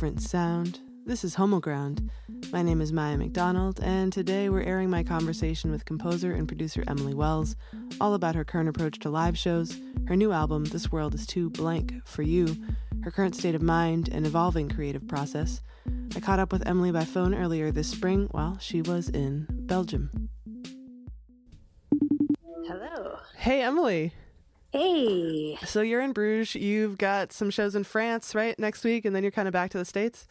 different sound. This is Homoground. My name is Maya McDonald, and today we're airing my conversation with composer and producer Emily Wells, all about her current approach to live shows, her new album, This World is Too Blank for You, her current state of mind, and evolving creative process. I caught up with Emily by phone earlier this spring while she was in Belgium. Hello. Hey, Emily. Hey. So you're in Bruges. You've got some shows in France, right, next week, and then you're kind of back to the States?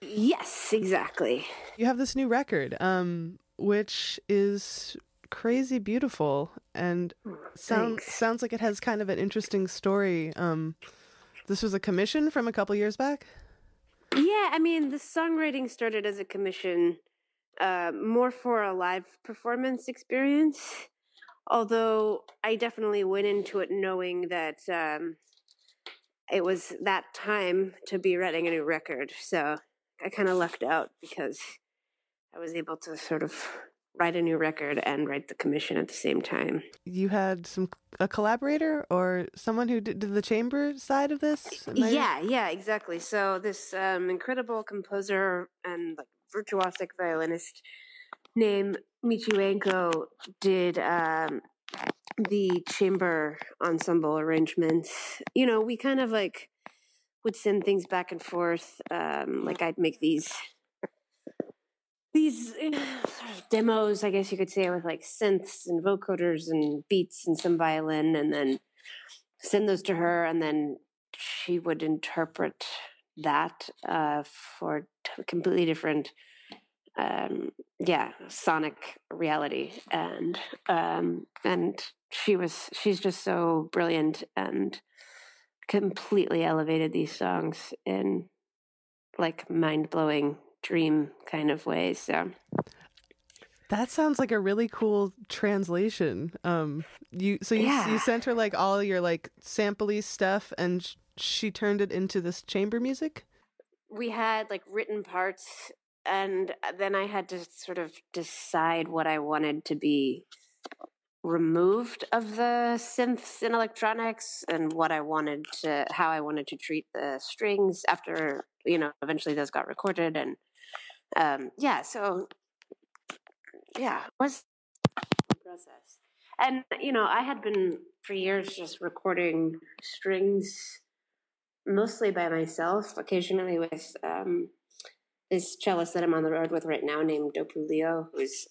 Yes, exactly. You have this new record, um, which is crazy beautiful and sound, Thanks. sounds like it has kind of an interesting story. Um, this was a commission from a couple years back. Yeah, I mean, the songwriting started as a commission, uh, more for a live performance experience. Although I definitely went into it knowing that um, it was that time to be writing a new record. So I kind of lucked out because I was able to sort of write a new record and write the commission at the same time. You had some a collaborator or someone who did, did the chamber side of this. Yeah, yeah, exactly. So this um, incredible composer and like virtuosic violinist named Michi Wiancko did um, the chamber ensemble arrangements. You know, we kind of like would send things back and forth. Um, like I'd make these these eh, sort of demos, I guess you could say, with like synths and vocoders and beats and some violin, and then send those to her, and then she would interpret that uh, for completely different, um, yeah, sonic reality, and um, and she was she's just so brilliant and completely elevated these songs in like mind blowing dream kind of ways. So That sounds like a really cool translation. Um, you so you Yeah. you sent her like all your like sampley stuff, and sh- she turned it into this chamber music. we had like written parts and uh, then i had to sort of decide what i wanted to be removed of the synths and electronics and what i wanted to how i wanted to treat the strings after you know eventually those got recorded and um yeah so yeah was process. And you know i had been for years just recording strings mostly by myself, occasionally with um, this cellist that I'm on the road with right now named Topu Lyo, who's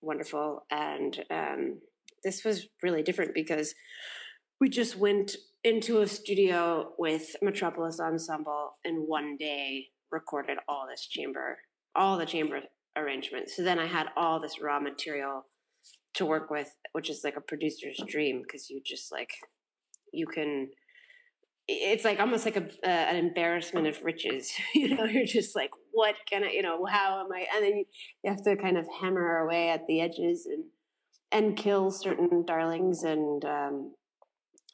wonderful. And um, this was really different because we just went into a studio with Metropolis Ensemble and one day recorded all this chamber, all the chamber arrangements. So then I had all this raw material to work with, which is like a producer's dream because you just like, you can it's like almost like a uh, an embarrassment of riches. You know, you're just like, what can I? You know, how am I? And then you, you have to kind of hammer away at the edges and and kill certain darlings and um,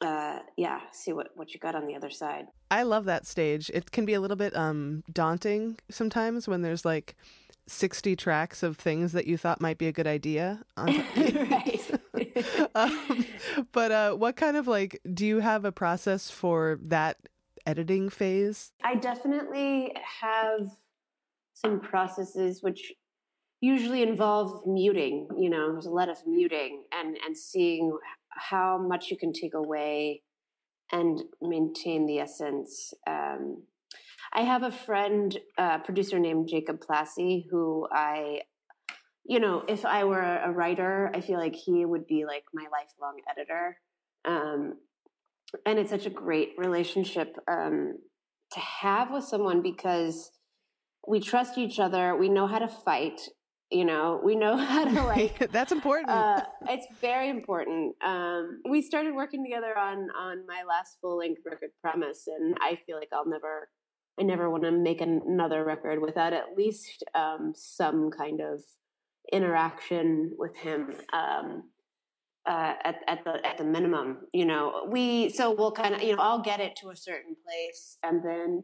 uh, yeah, see what what you got on the other side. I love that stage. It can be a little bit um daunting sometimes when there's like 60 tracks of things that you thought might be a good idea. Right. um, but uh what kind of like do you have a process for that editing phase? I definitely have some processes which usually involve muting. You know, there's a lot of muting and and seeing how much you can take away and maintain the essence. Um, I have a friend, uh, producer named Jacob Plasse, who I, you know, if I were a writer, I feel like he would be like my lifelong editor. Um, and it's such a great relationship um, to have with someone because we trust each other. We know how to fight. you know we know how to like that's important uh, it's very important um, we started working together on on my last full length record promise and i feel like i'll never i never want to make an, another record without at least um, some kind of interaction with him um, uh, at, at the at the minimum you know? We so we'll kind of you know i'll get it to a certain place and then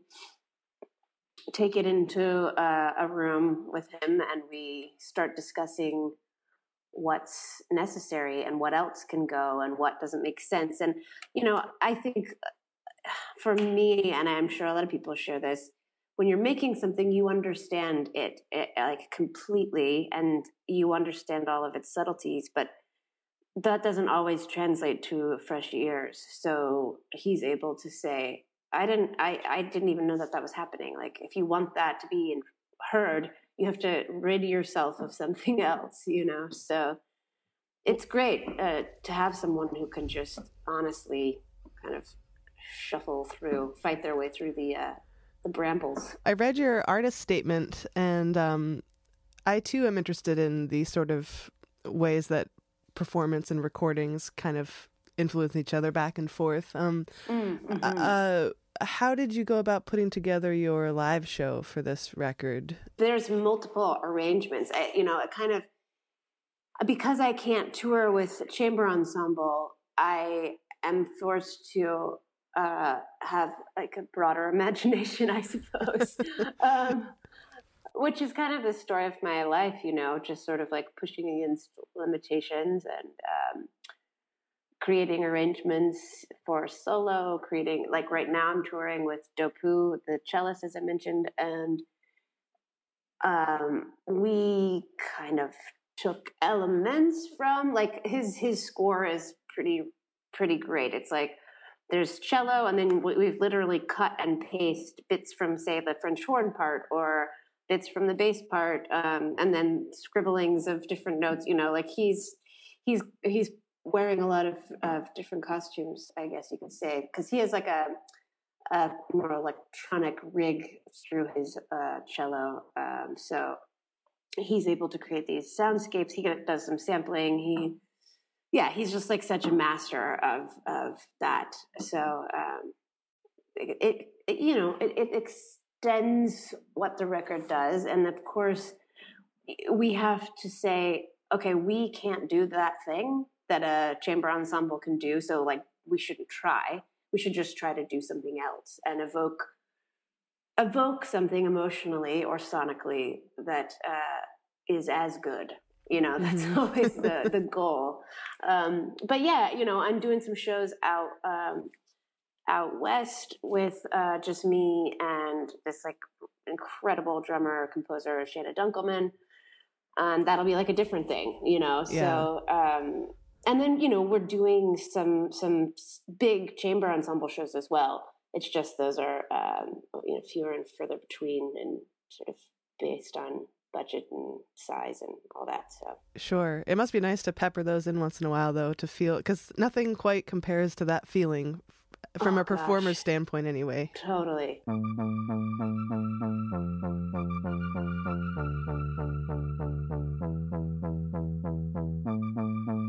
take it into uh, a room with him and we start discussing what's necessary and what else can go and what doesn't make sense. And you know i think for me and i'm sure a lot of people share this when you're making something you understand it, it like completely and you understand all of its subtleties but that doesn't always translate to fresh ears so he's able to say I didn't I, I didn't even know that that was happening. Like if you want that to be heard, you have to rid yourself of something else, you know. So it's great uh, to have someone who can just honestly kind of shuffle through, fight their way through the uh, the brambles. I read your artist statement, and um, I too am interested in these sort of ways that performance and recordings kind of influence each other back and forth. Um, mm, mm-hmm. uh, how did you go about putting together your live show for this record? There's multiple arrangements. I, you know, it kind of because I can't tour with chamber ensemble, I am forced to uh, have like a broader imagination, I suppose. um, which is kind of the story of my life, you know, just sort of like pushing against limitations and um, creating arrangements for solo, creating like right now I'm touring with Topu, the cellist as I mentioned, and um, we kind of took elements from like his his score is pretty pretty great. It's like there's cello, and then we've literally cut and paste bits from say the French horn part or bits from the bass part, um, and then scribblings of different notes. You know, like he's he's he's wearing a lot of, of different costumes, I guess you could say, because he has like a, a, more electronic rig through his uh, cello. Um, so he's able to create these soundscapes. He does some sampling. He, yeah, he's just like such a master of of that. So um, it, it, you know, it, it extends what the record does, and of course, we have to say, okay, we can't do that thing that a chamber ensemble can do. So like we shouldn't try. We should just try to do something else and evoke evoke something emotionally or sonically that uh, is as good. You know, that's mm-hmm. always the the goal. Um, but yeah, you know, I'm doing some shows out um, out west with uh, just me and this like incredible drummer composer Shayna Dunkelman. And that'll be like a different thing, you know. Yeah. So um, and then you know we're doing some some big chamber ensemble shows as well. It's just those are um, you know fewer and further between, and sort of based on budget and size and all that. So sure, it must be nice to pepper those in once in a while, though, to feel because nothing quite compares to that feeling from oh, a performer's gosh. standpoint, anyway. Totally.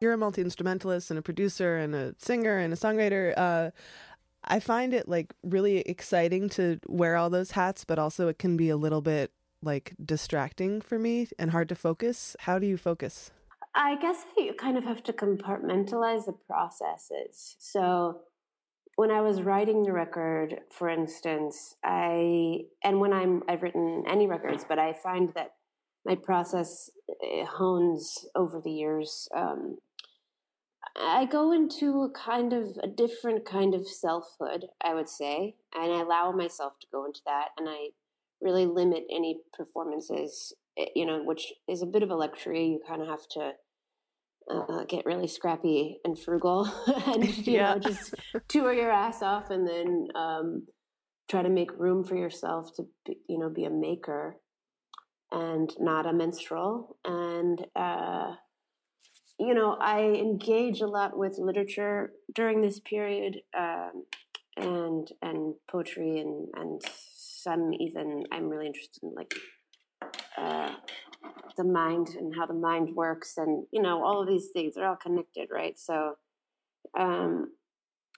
You're a multi instrumentalist and a producer and a singer and a songwriter. Uh, I find it like really exciting to wear all those hats, but also it can be a little bit like distracting for me and hard to focus. How do you focus? I guess you kind of have to compartmentalize the processes. So when I was writing the record, for instance, I and when I'm I've written any records, but I find that my process eh, hones over the years. Um, I go into a kind of a different kind of selfhood, I would say, and I allow myself to go into that, and I really limit any performances, eh, you know, which is a bit of a luxury. You kind of have to uh, get really scrappy and frugal, and you yeah. know, just tour your ass off, and then um, try to make room for yourself to, be, you know, be a maker and not a minstrel, and. Uh, you know, I engage a lot with literature during this period, um, and and poetry, and and some even I'm really interested in like uh, the mind and how the mind works, and you know, all of these things are all connected, right? So, um,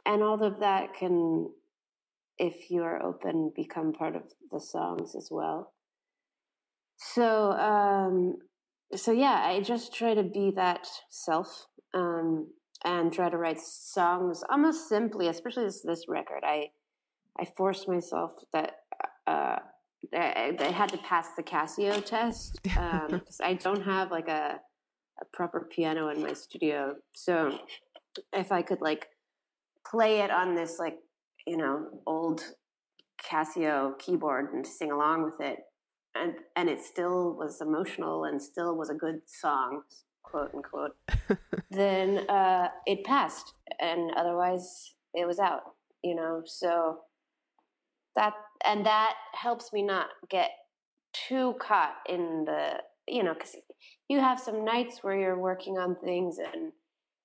and all of that can, if you are open, become part of the songs as well. So, um, so yeah, I just try to be that self um, and try to write songs almost simply, especially this, this record. I I forced myself that uh, I, I had to pass the Casio test because um, I don't have like a a proper piano in my studio. So if I could like play it on this like you know old Casio keyboard and sing along with it, and and it still was emotional and still was a good song, quote unquote, then uh, it passed, and otherwise it was out. You know, so that and that helps me not get too caught in the you know because you have some nights where you're working on things and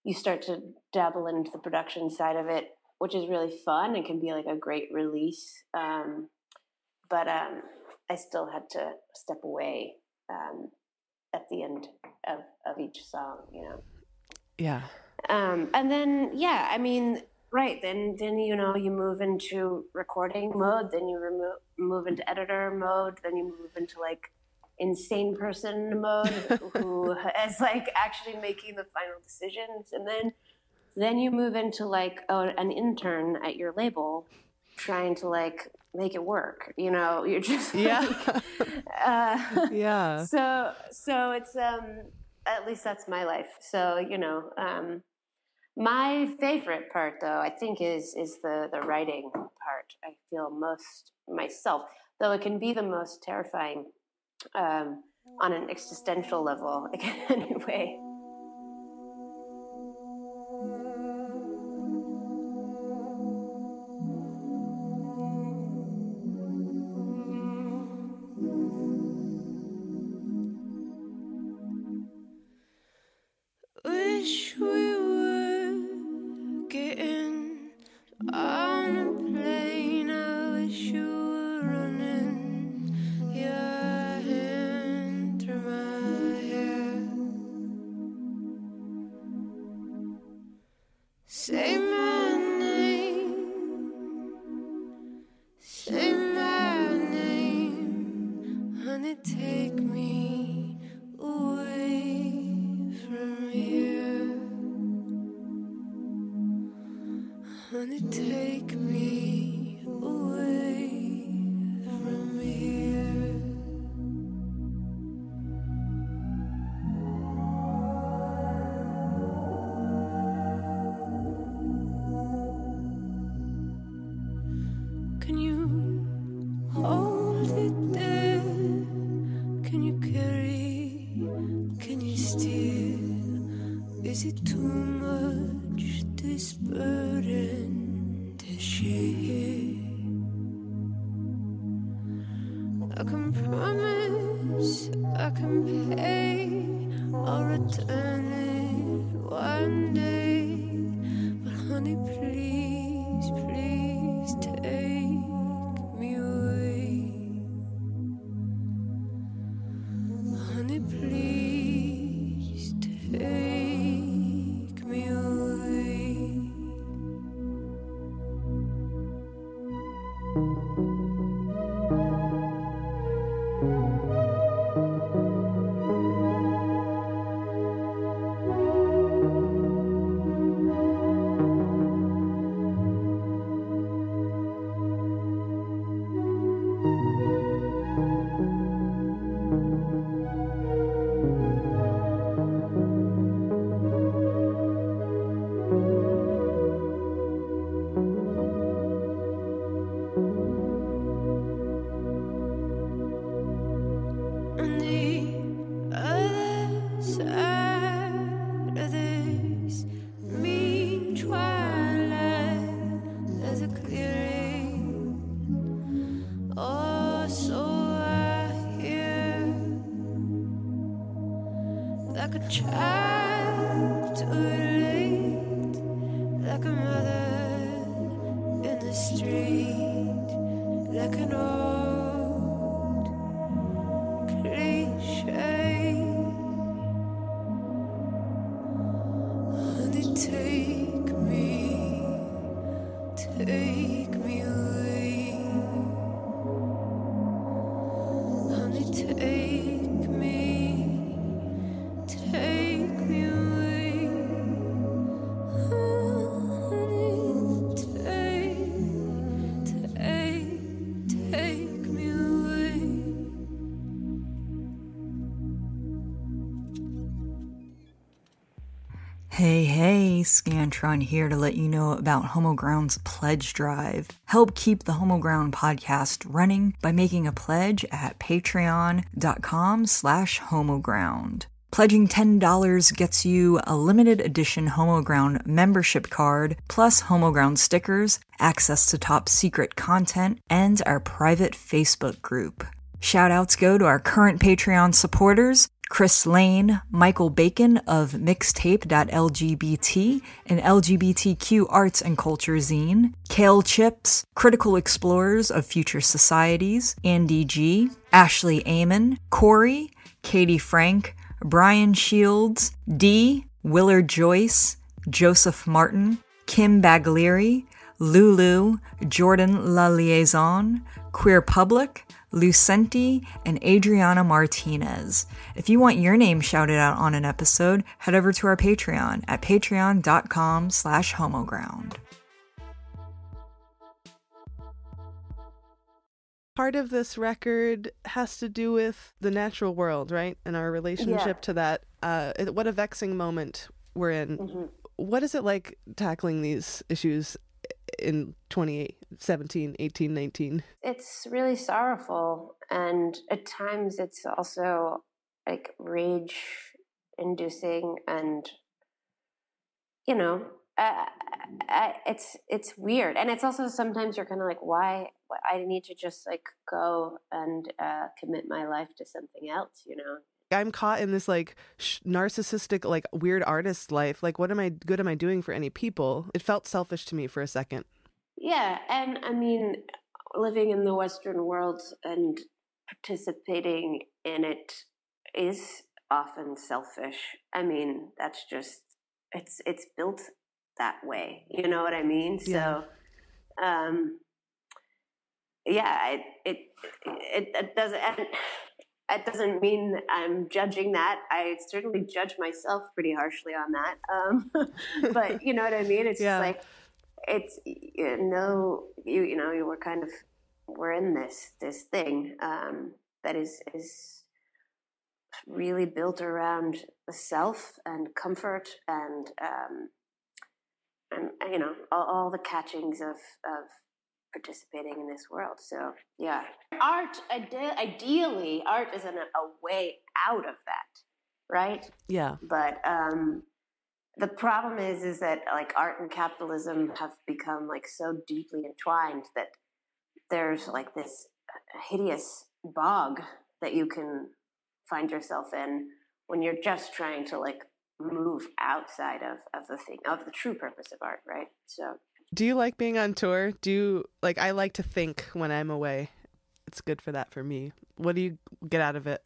you start to dabble into the production side of it which is really fun and can be like a great release um, but um, I still had to step away um, at the end of, of each song, you know. Yeah. Um, and then, yeah, I mean, right. Then, then you know, you move into recording mode. Then you remove move into editor mode. Then you move into like insane person mode, who is like actually making the final decisions. And then, then you move into like oh, an intern at your label, trying to like make it work you know? You're just yeah. uh, yeah. so so it's um at least that's my life. So you know um my favorite part though i think is is the the writing part i feel most myself though it can be the most terrifying um on an existential level anyway Say man. Hey, hey, Scantron here to let you know about Homoground's pledge drive. Help keep the Homoground podcast running by making a pledge at patreon.com slash homoground. Pledging $10 gets you a limited edition Homoground membership card, plus Homoground stickers, access to top secret content, and our private Facebook group. Shoutouts go to our current Patreon supporters Chris Lane, Michael Bacon of Mixtape.lgbt, an LGBTQ arts and culture zine, Kale Chips, Critical Explorers of Future Societies, Andy G, Ashley Amon, Corey, Katie Frank, Brian Shields, D, Willard Joyce, Joseph Martin, Kim Baglieri, Lulu, Jordan La Liaison, Queer Public, Lucenti, and Adriana Martinez. If you want your name shouted out on an episode, head over to our Patreon at patreon.com slash homoground. Part of this record has to do with the natural world, right? And our relationship Yeah. to that. Uh, what a vexing moment we're in. hmm What is it like tackling these issues in 2017, 18, 19? It's really sorrowful, and at times it's also like rage inducing, and you know, uh, I, it's it's weird, and it's also sometimes you're kind of like, why? why- I need to just like go and uh, commit my life to something else, you know. I'm caught in this like sh- narcissistic, like weird artist life. Like, what am I good am I doing for any people? It felt selfish to me for a second. Yeah, and I mean, living in the Western world and participating in it is often selfish. I mean, that's just it's it's built that way. You know what I mean? Yeah. So, um, yeah, it it it, it doesn't. And, it doesn't mean I'm judging that. I certainly judge myself pretty harshly on that. Um, but you know what I mean? It's Yeah. just like it's you know you you know you were kind of we're in this this thing um, that is is really built around the self and comfort and um, and and, you know all, all the catchings of of participating in this world. So yeah, art ide- ideally art is an, a way out of that, right? Yeah. but um, the problem is is that like art and capitalism have become like so deeply entwined that there's like this hideous bog that you can find yourself in when you're just trying to like move outside of of the thing of the true purpose of art right so Do you like being on tour? Do you like I like to think when I'm away. It's good for that for me. What do you get out of it?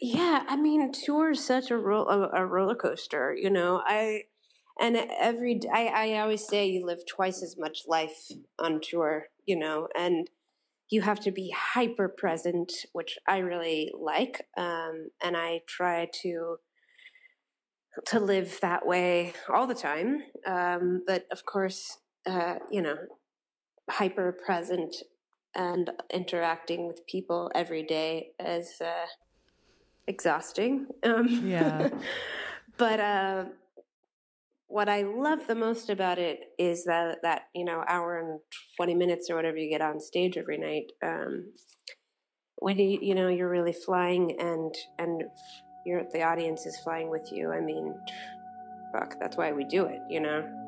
Yeah, I mean, tour is such a, ro- a, roller coaster. You know, I and every I, I always say you live twice as much life on tour, you know, and you have to be hyper present, which I really like, um, and I try to to live that way all the time. Um, but of course, uh, you know, hyper present and interacting with people every day is uh, exhausting. Um, yeah. but uh, what I love the most about it is that that you know hour and twenty minutes or whatever you get on stage every night. Um, when you you know you're really flying and and you're the audience is flying with you. I mean, fuck, that's why we do it. You know.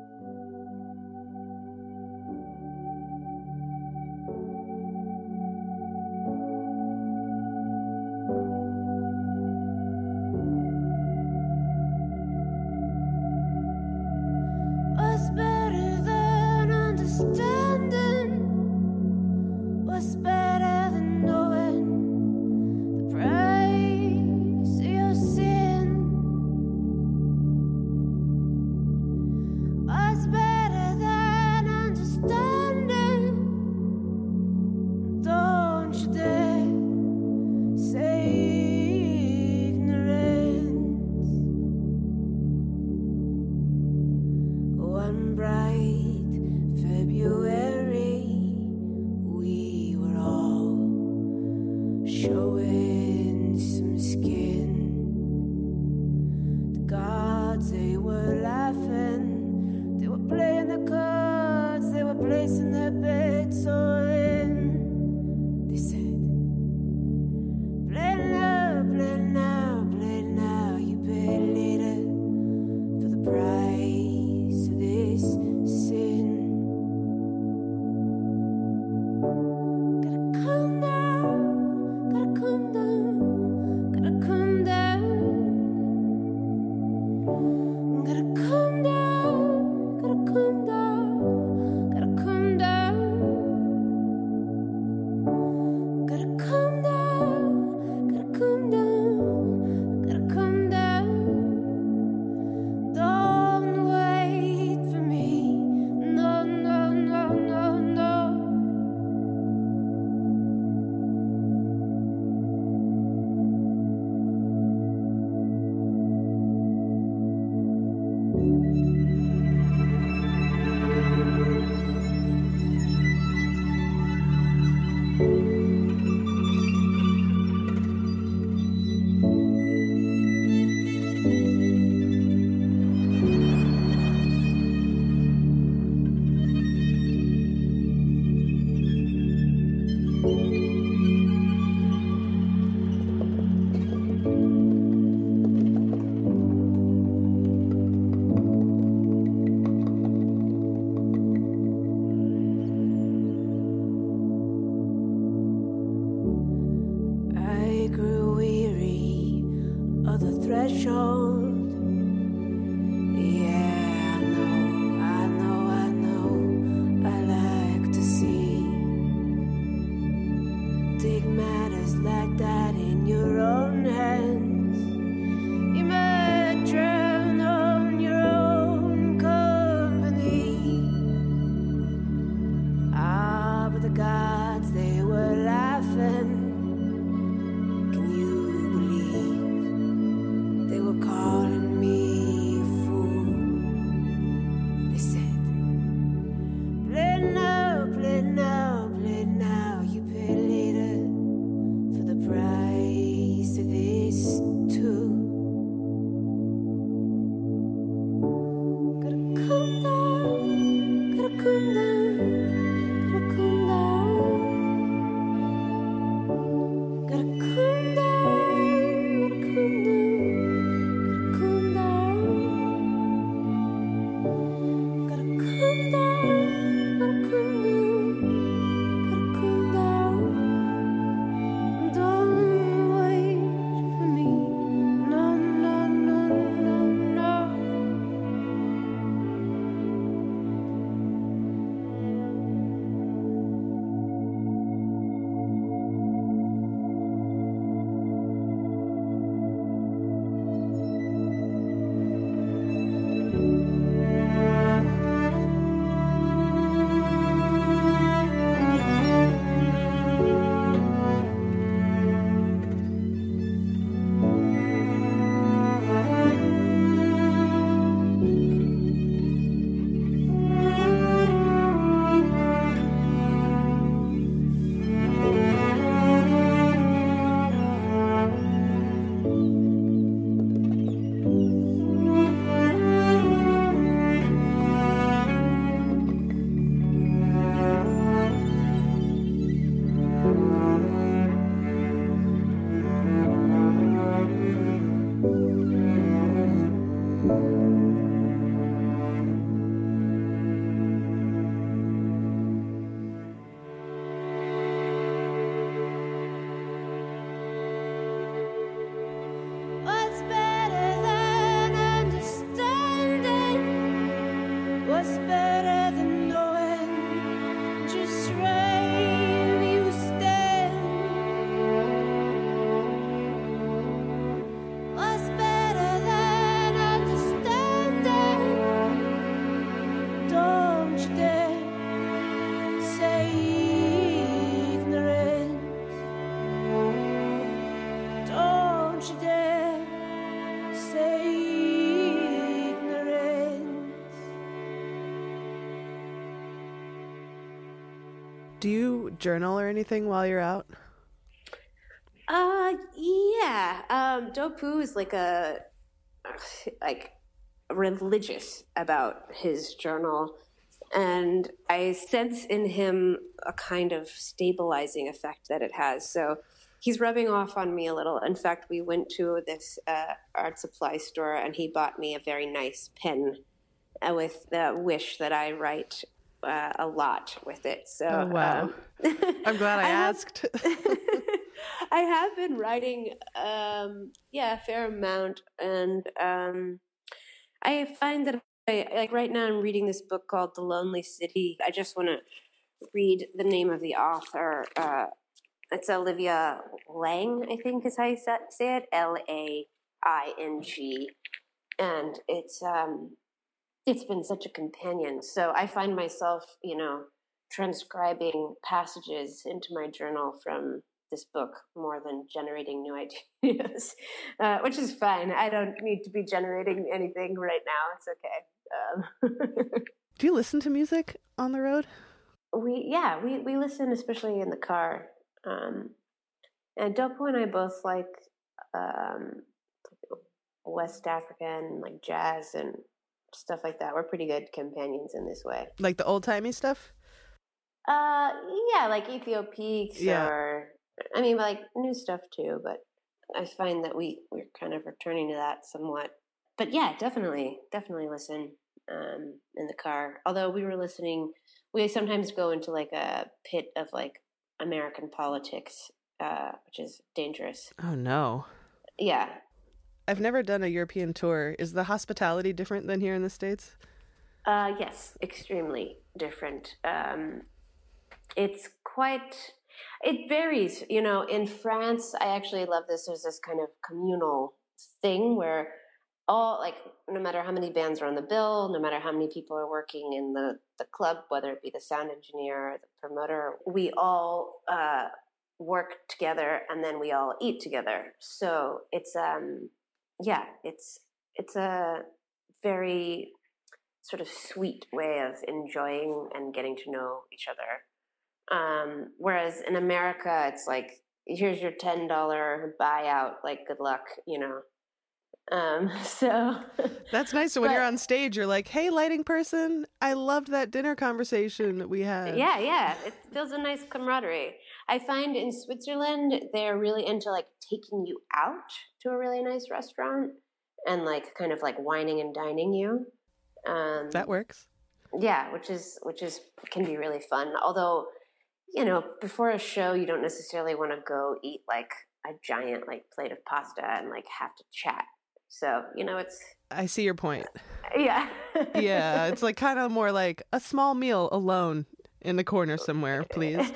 Do you journal or anything while you're out? Uh, yeah. Um, Topu is like a like religious about his journal, and I sense in him a kind of stabilizing effect that it has. So he's rubbing off on me a little. In fact, we went to this uh, art supply store, and he bought me a very nice pen uh, with the wish that I write uh, a lot with it. So oh, wow. Um, I'm glad I, I asked. I have been writing, um, yeah, a fair amount, and um, I find that I, like right now I'm reading this book called The Lonely City. I just want to read the name of the author. Uh, it's Olivia Laing, I think is how you say it, L A I N G, and it's um, it's been such a companion. So I find myself, you know, transcribing passages into my journal from this book more than generating new ideas, uh, which is fine. I don't need to be generating anything right now. It's okay. Um. Do you listen to music on the road? We yeah we we listen especially in the car. Um, and Topu and I both like um, West African like jazz and stuff like that. We're pretty good companions in this way. Like the old timey stuff. Uh, yeah, like Ethiopiques yeah. or I mean, like new stuff too. But I find that we we're kind of returning to that somewhat. But yeah, definitely, definitely listen um, in the car. Although we were listening, we sometimes go into like a pit of like American politics, uh, which is dangerous. Oh no. Yeah. I've never done a European tour. Is the hospitality different than here in the States? Uh, yes, extremely different. Um, it's quite it varies. You know, in France, I actually love this. There's this kind of communal thing where all like no matter how many bands are on the bill, no matter how many people are working in the the club, whether it be the sound engineer or the promoter, we all uh, work together and then we all eat together. So it's um yeah, it's it's a very sort of sweet way of enjoying and getting to know each other um, whereas in America, it's like, here's your $10 buyout, like, good luck, you know. Um, so that's nice. So when but, you're on stage, you're like, "Hey, lighting person, I loved that dinner conversation that we had." Yeah, yeah, it feels a nice camaraderie. I find in Switzerland they're really into like taking you out to a really nice restaurant and like kind of like wining and dining you. Um, that works. Yeah, which is which is can be really fun. Although you know, before a show, you don't necessarily want to go eat like a giant like plate of pasta and like have to chat. So, you know, it's. I see your point. Yeah. yeah. It's like kind of more like a small meal alone in the corner somewhere, please.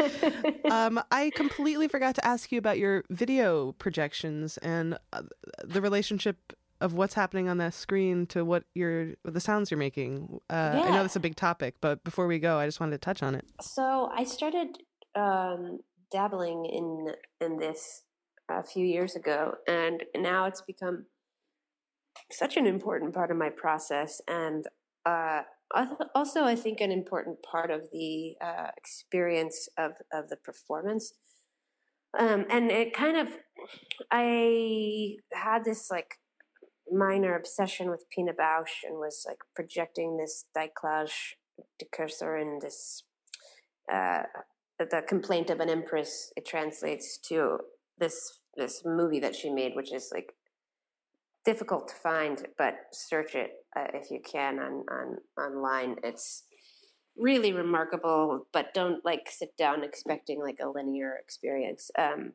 um, I completely forgot to ask you about your video projections and uh, the relationship of what's happening on the screen to what you're the sounds you're making. Uh, yeah. I know that's a big topic, but before we go, I just wanted to touch on it. So I started um, dabbling in in this a few years ago, and now it's become such an important part of my process, and uh, also I think an important part of the uh, experience of of the performance. Um, and it kind of, I had this like minor obsession with Pina Bausch and was like projecting this décalage de cursor in this uh, the complaint of an empress it translates to this this movie that she made which is like difficult to find but search it uh, if you can on on online. It's really remarkable but don't like sit down expecting like a linear experience. Um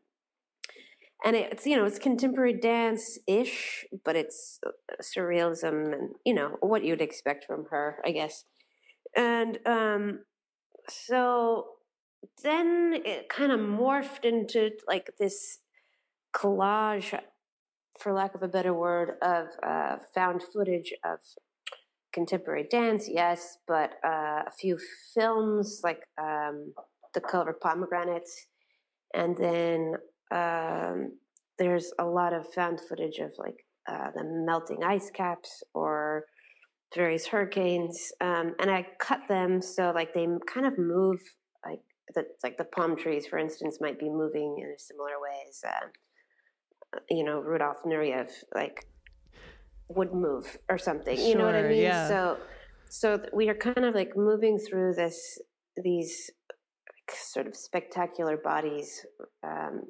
and it's you know it's contemporary dance ish but it's uh, surrealism and you know what you'd expect from her i guess. And um so then it kind of morphed into like this collage for lack of a better word of uh, found footage of contemporary dance yes but uh, a few films like um, the color pomegranates and then um, there's a lot of found footage of like uh, the melting ice caps or various hurricanes um, and i cut them so like they kind of move like that like the palm trees, for instance, might be moving in a similar ways. Uh, you know, Rudolf Nureyev like would move or something. You know what I mean? yeah. So, so we are kind of like moving through this these sort of spectacular bodies, um,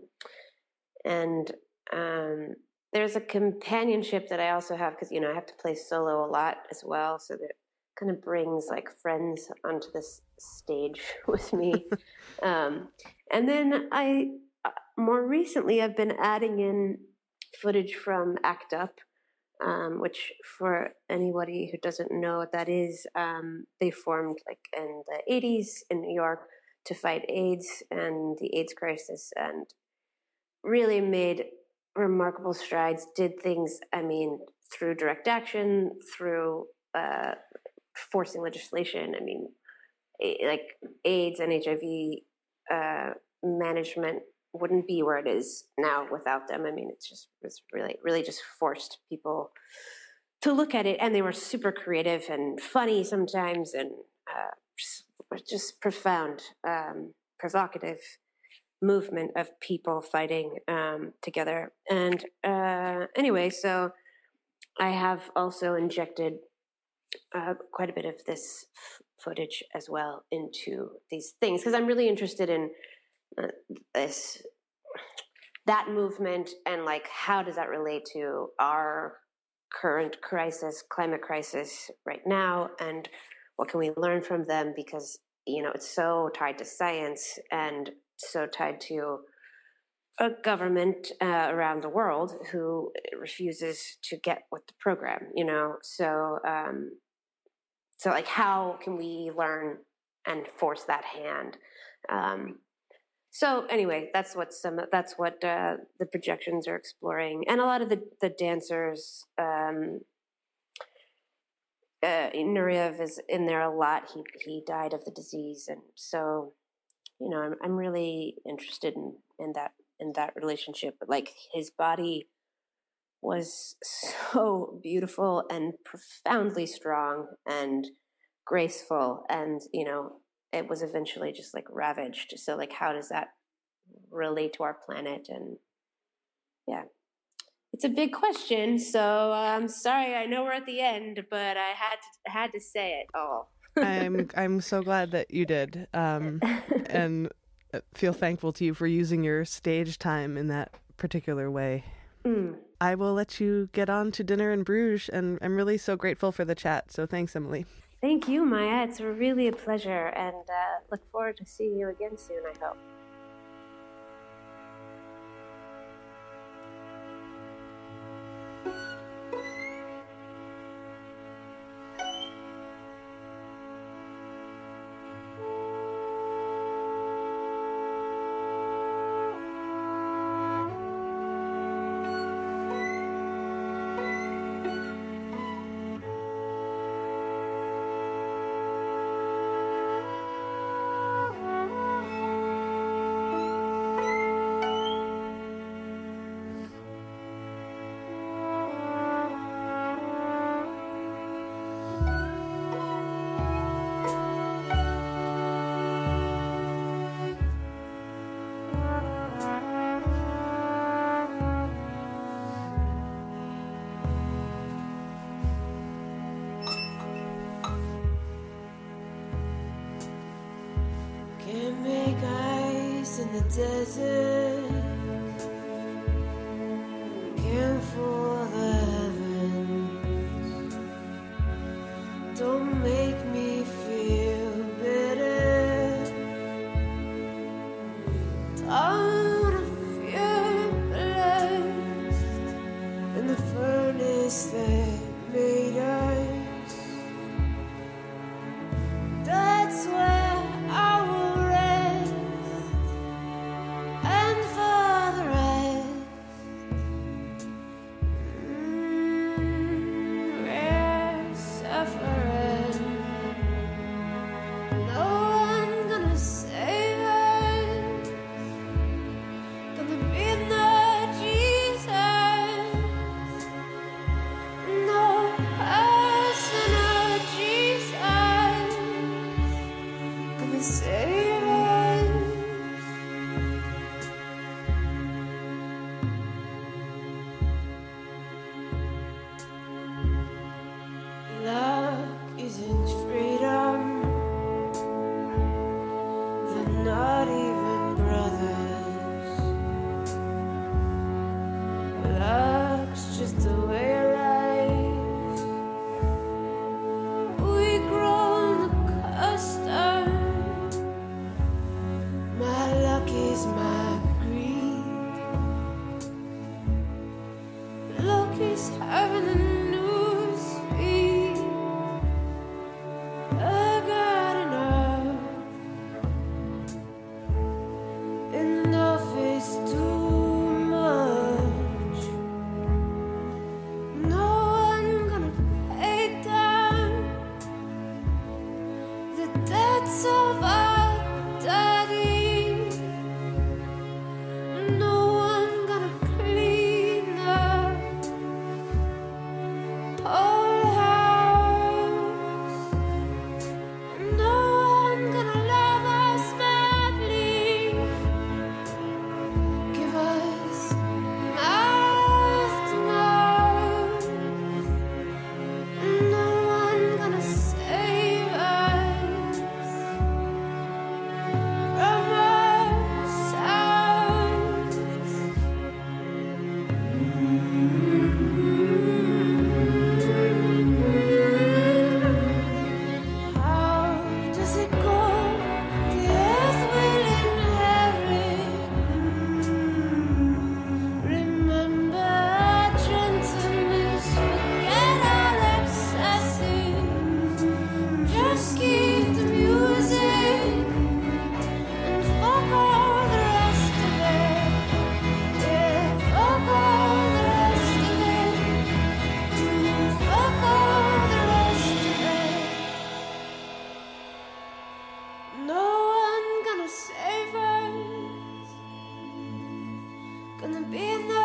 and um, there's a companionship that I also have because you know I have to play solo a lot as well, so that kind of brings like friends onto this stage with me. um, and then I more recently I've been adding in footage from ACT UP, um, which for anybody who doesn't know what that is, um, they formed like in the 80s in New York to fight AIDS and the AIDS crisis and really made remarkable strides, did things, I mean, through direct action, through uh, forcing legislation. I mean, like AIDS and HIV uh, management wouldn't be where it is now without them. I mean, it's just it's really really just forced people to look at it, and they were super creative and funny sometimes, and uh, just, just profound, um, provocative movement of people fighting um, together. And uh, anyway, so I have also injected uh, quite a bit of this footage as well into these things because I'm really interested in this that movement and like how does that relate to our current crisis, climate crisis right now, and what can we learn from them? Because you know it's so tied to science and so tied to a government uh, around the world who refuses to get with the program you know? So um so like how can we learn and force that hand? Um so anyway that's what some that's what uh, the projections are exploring and a lot of the the dancers um uh, Nureyev is in there a lot. He he died of the disease, and so you know I'm I'm really interested in in that in that relationship. But like his body was so beautiful and profoundly strong and graceful, and you know it was eventually just like ravaged. So like how does that relate to our planet? And yeah, it's a big question. So I'm sorry. I know we're at the end, but I had to had to say it all. I'm I'm so glad that you did, um, and uh, feel thankful to you for using your stage time in that particular way. Mm. I will let you get on to dinner in Bruges, and I'm really so grateful for the chat. So thanks, Emily. Thank you, Maya. It's really a pleasure, and uh, look forward to seeing you again soon. I hope. Desert. Be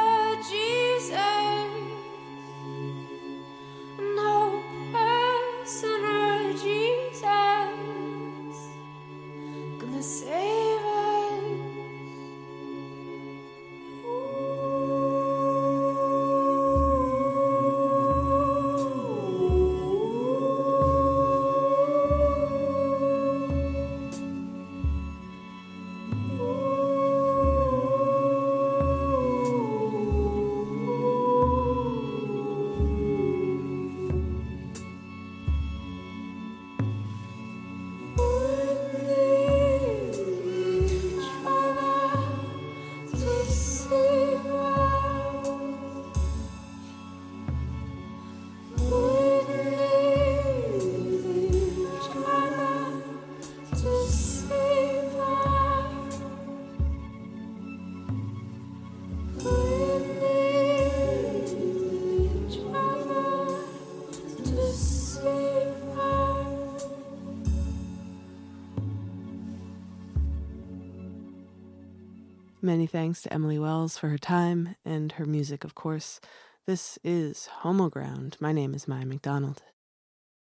Many thanks to Emily Wells for her time and her music, of course. This is Homoground. My name is Maya McDonald.